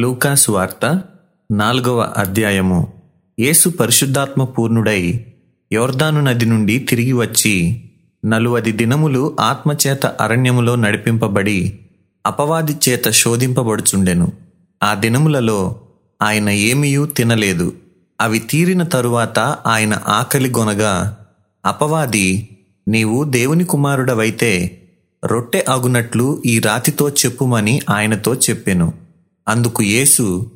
లూకాసు వార్త నాలుగవ అధ్యాయము. యేసు పరిశుద్ధాత్మ పూర్ణుడై యోర్దాను నది నుండి తిరిగి వచ్చి నలువది దినములు ఆత్మచేత అరణ్యములో నడిపింపబడి అపవాది చేత శోధింపబడుచుండెను. ఆ దినములలో ఆయన ఏమీయూ తినలేదు. అవి తీరిన తరువాత ఆయన ఆకలి గొనగా అపవాది నీవు దేవుని కుమారుడవైతే రొట్టె అగునట్లు ఈ రాతితో చెప్పుమని ఆయనతో చెప్పెను. అందుకు యేసు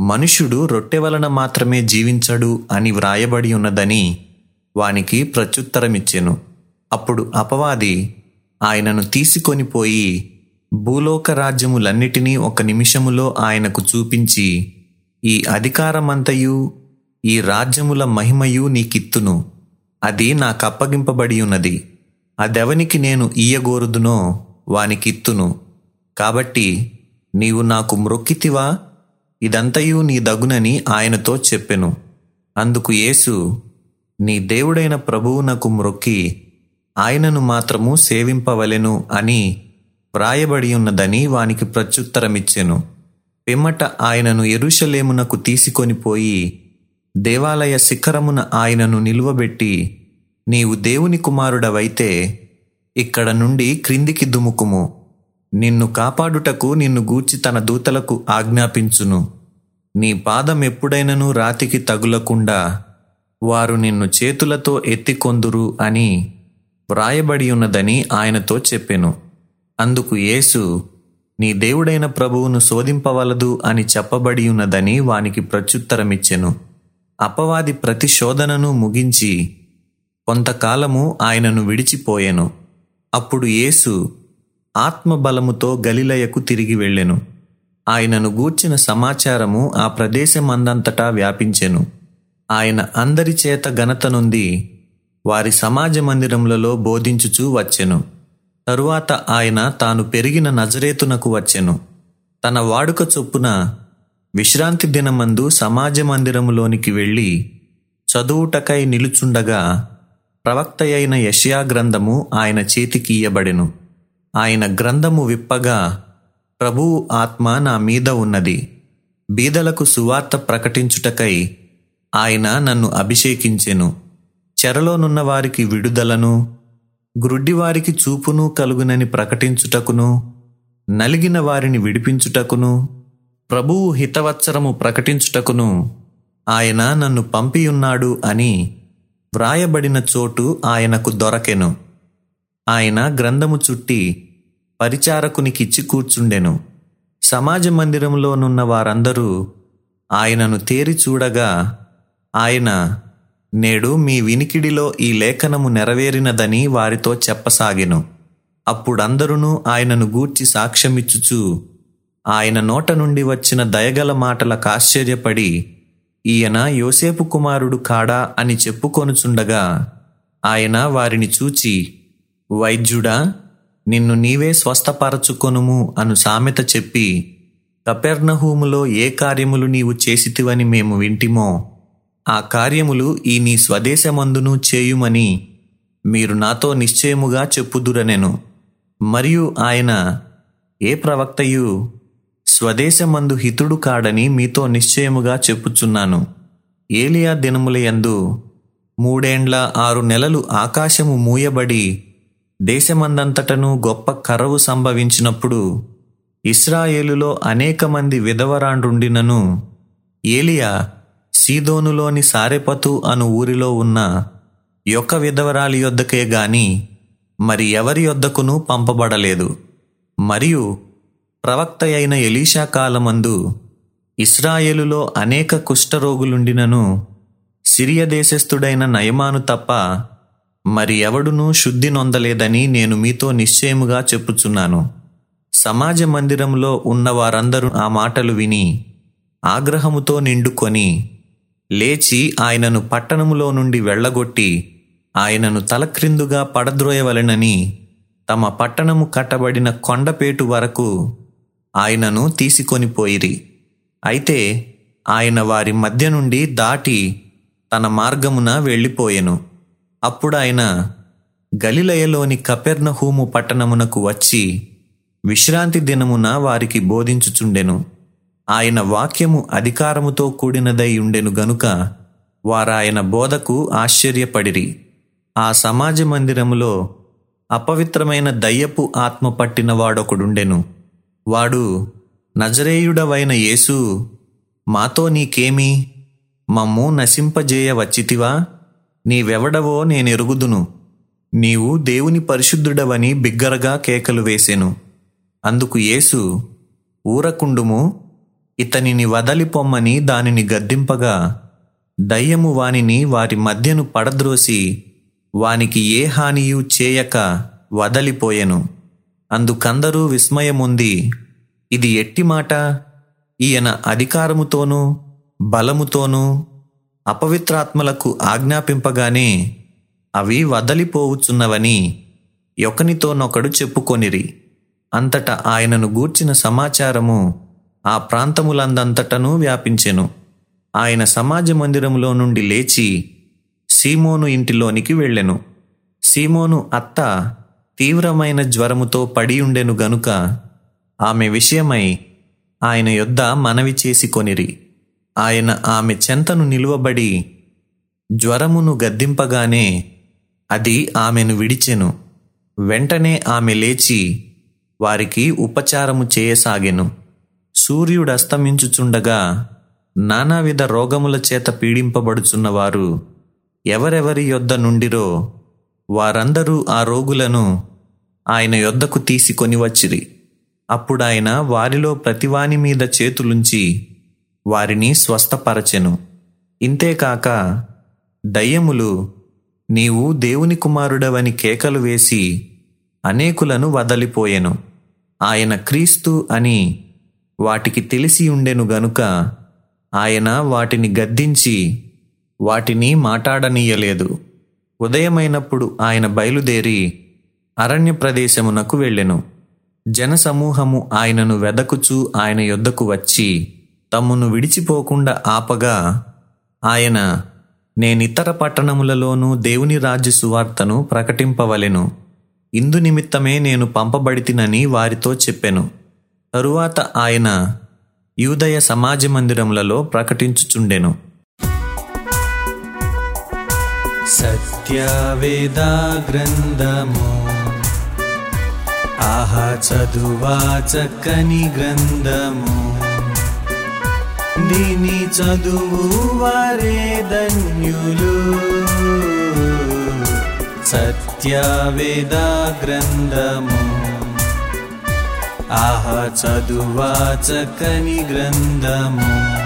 మనుష్యుడు రొట్టె వలన మాత్రమే జీవించడు అని వ్రాయబడి ఉన్నదని వానికి ప్రత్యుత్తరమిచ్చెను. అప్పుడు అపవాది ఆయనను తీసుకొని పోయి భూలోక రాజ్యములన్నిటినీ ఒక నిమిషములో ఆయనకు చూపించి ఈ అధికారమంతయు ఈ రాజ్యముల మహిమయు నీకిత్తును. అది నాకప్పగింపబడి ఉన్నది. అదెవనికి నేను ఇయ్యగోరుదునో వానికిత్తును. కాబట్టి నీవు నాకు మ్రొక్కితివా ఇదంతయు నీ దగునని ఆయనతో చెప్పెను. అందుకు యేసు నీ దేవుడైన ప్రభువునకు మ్రొక్కి ఆయనను మాత్రము సేవింపవలెను అని వ్రాయబడి ఉన్నదని వానికి ప్రత్యుత్తరమిచ్చెను. పిమ్మట ఆయనను ఎరుషలేమునకు తీసుకొని పోయి దేవాలయ శిఖరమున ఆయనను నిలువబెట్టి నీవు దేవుని కుమారుడవైతే ఇక్కడ నుండి క్రిందికి దుముకుము. నిన్ను కాపాడుటకు నిన్ను గూర్చి తన దూతలకు ఆజ్ఞాపించును. నీ పాదం ఎప్పుడైనను రాతికి తగులకుండా వారు నిన్ను చేతులతో ఎత్తికొందురు అని వ్రాయబడి ఉన్నదని ఆయనతో చెప్పెను. అందుకు యేసు నీ దేవుడైన ప్రభువును శోధింపవలదు అని చెప్పబడి ఉన్నదని వానికి ప్రత్యుత్తరమిచ్చెను. అపవాది ప్రతి శోధనను ముగించి కొంతకాలము ఆయనను విడిచిపోయెను. అప్పుడు యేసు ఆత్మబలముతో గలిలయకు తిరిగి వెళ్ళెను. ఆయనను గూర్చిన సమాచారము ఆ ప్రదేశమందంతటా వ్యాపించెను. ఆయన అందరి చేత ఘనత నుండి వారి సమాజ మందిరములలో బోధించుచూ వచ్చెను. తరువాత ఆయన తాను పెరిగిన నజరేతునకు వచ్చెను. తన వాడుక చొప్పున విశ్రాంతి దినమందు సమాజ మందిరములోనికి వెళ్ళి చదువుటకై నిలుచుండగా ప్రవక్త అయిన యష్యా గ్రంథము ఆయన చేతికి ఇయ్యబడెను. ఆయన గ్రంథము విప్పగా ప్రభువు ఆత్మ నా మీద ఉన్నది. బీదలకు సువార్త ప్రకటించుటకై ఆయన నన్ను అభిషేకించెను. చెరలోనున్న వారికి విడుదలను గ్రుడ్డివారికి చూపును కలుగునని ప్రకటించుటకును నలిగిన వారిని విడిపించుటకును ప్రభువు హితవత్సరము ప్రకటించుటకును ఆయన నన్ను పంపియున్నాడు అని వ్రాయబడిన చోటు ఆయనకు దొరకెను. ఆయన గ్రంథము చుట్టి పరిచారకునికిచ్చి కూర్చుండెను. సమాజ మందిరంలోనున్న వారందరూ ఆయనను తేరి చూడగా ఆయన నేడు మీ వినికిడిలో ఈ లేఖనము నెరవేరినదని వారితో చెప్పసాగెను. అప్పుడందరూ ఆయనను గూర్చి సాక్ష్యమిచ్చుచూ ఆయన నోట నుండి వచ్చిన దయగల మాటలకు ఆశ్చర్యపడి ఈయన యోసేపు కుమారుడు కాడా అని చెప్పుకొనుచుండగా ఆయన వారిని చూచి వైద్యుడా నిన్ను నీవే స్వస్థపరచుకొనుము అను సామెత చెప్పి కపెర్ణహూములో ఏ కార్యములు నీవు చేసితివని మేము వింటిమో ఆ కార్యములు ఈ నీ స్వదేశమందును చేయుమని మీరు నాతో నిశ్చయముగా చెప్పుదురనెను. మరియు ఆయన ఏ ప్రవక్తయు స్వదేశమందు హితుడు కాడని మీతో నిశ్చయముగా చెప్పుచున్నాను. ఏలియా దినములయందు మూడేండ్ల ఆరు నెలలు ఆకాశము మూయబడి దేశమందంతటను గొప్ప కరవు సంభవించినప్పుడు ఇస్రాయేలులో అనేక మంది విధవరాండ్రుండినను ఏలియా సీదోనులోని సారెపతు అను ఊరిలో ఉన్న యొక్క విధవరాలి యొద్దకే గాని మరి ఎవరి యొద్దకును పంపబడలేదు. మరియు ప్రవక్త అయిన ఎలీషా కాలమందు ఇస్రాయేలులో అనేక కుష్ఠరోగులుండినను సిరియ దేశస్థుడైన నయమాను తప్ప మరి ఎవడునూ శుద్ధి నొందలేదని నేను మీతో నిశ్చయముగా చెప్పుచున్నాను. సమాజ మందిరంలో ఉన్న వారందరూ ఆ మాటలు విని ఆగ్రహముతో నిండుకొని లేచి ఆయనను పట్టణములో నుండి వెళ్ళగొట్టి ఆయనను తలక్రిందుగా పడద్రోయవలెనని తమ పట్టణము కట్టబడిన కొండపేటు వరకు ఆయనను తీసుకొని పోయిరి. అయితే ఆయన వారి మధ్య నుండి దాటి తన మార్గమున వెళ్ళిపోయెను. అప్పుడు ఆయన గలిలయలోని కపెర్నహూము పట్టణమునకు వచ్చి విశ్రాంతి దినమున వారికి బోధించుచుండెను. ఆయన వాక్యము అధికారముతో కూడినదై ఉండెను గనుక వారాయన బోధకు ఆశ్చర్యపడిరి. ఆ సమాజ మందిరములో అపవిత్రమైన దయ్యపు ఆత్మ పట్టిన వాడొకడుండెను. వాడు నజరేయుడవైన యేసు మాతో నీకేమి? మమ్ము నశింపజేయ వచ్చితివా నీవెవడవో నేనెరుగుదును. నీవు దేవుని పరిశుద్ధుడవని బిగ్గరగా కేకలు వేసెను. అందుకు యేసు ఊరకుండుము ఇతనిని వదలిపొమ్మని దానిని గద్దింపగా దయ్యము వానిని వారి మధ్యను పడద్రోసి వానికి ఏ హానియు చేయక వదలిపోయెను. అందుకందరూ విస్మయముంది ఇది ఎట్టి మాట ఈయన అధికారముతోనూ బలముతోనూ అపవిత్రాత్మలకు ఆజ్ఞాపింపగానే అవి వదలిపోవుచున్నవని ఒకనితోనొకడు చెప్పుకొనిరి. అంతట ఆయనను గూర్చిన సమాచారము ఆ ప్రాంతములందంతటనూ వ్యాపించెను. ఆయన సమాజ మందిరములో నుండి లేచి సీమోను ఇంటిలోనికి వెళ్ళెను. సీమోను అత్త తీవ్రమైన జ్వరముతో పడి ఉండెను గనుక ఆమె విషయమై ఆయన యొద్ద మనవి చేసి కొనిరి. ఆయన ఆమె చెంతను నిలువబడి జ్వరమును గద్దింపగానే అది ఆమెను విడిచెను. వెంటనే ఆమె లేచి వారికి ఉపచారము చేయసాగెను. సూర్యుడస్తమించుచుండగా నానావిధ రోగముల చేత పీడింపబడుచున్నవారు ఎవరెవరి యొద్ద నుండిరో వారందరూ ఆ రోగులను ఆయన యొద్దకు తీసుకొని వచ్చిరి అప్పుడాయన వారిలో ప్రతివాని మీద చేతులుంచి వారిని స్వస్థపరచెను. ఇంతేకాక దయ్యములు నీవు దేవుని కుమారుడవని కేకలు వేసి అనేకులను వదలిపోయెను. ఆయన క్రీస్తు అని వాటికి తెలిసి ఉండెను గనుక ఆయన వాటిని గద్దించి వాటిని మాటాడనీయలేదు. ఉదయమైనప్పుడు ఆయన బయలుదేరి అరణ్య ప్రదేశమునకు వెళ్ళెను. జనసమూహము ఆయనను వెదకుచూ ఆయన యొద్దకు వచ్చి తమ్మును విడిచిపోకుండా ఆపగా ఆయన నేనితర పట్టణములలోనూ దేవుని రాజ్య సువార్తను ప్రకటింపవలెను. ఇందు నిమిత్తమే నేను పంపబడితినని వారితో చెప్పెను. తరువాత ఆయన యూదయ సమాజ మందిరములలో ప్రకటించుచుండెను. సత్యవేదా గ్రంథము ఆహా చదువా చక్కని గ్రంథము. దీని చదువు వరే ధన్యులు. సత్యవేద గ్రంథము. ఆహ చదువా చక్కని గ్రంథము.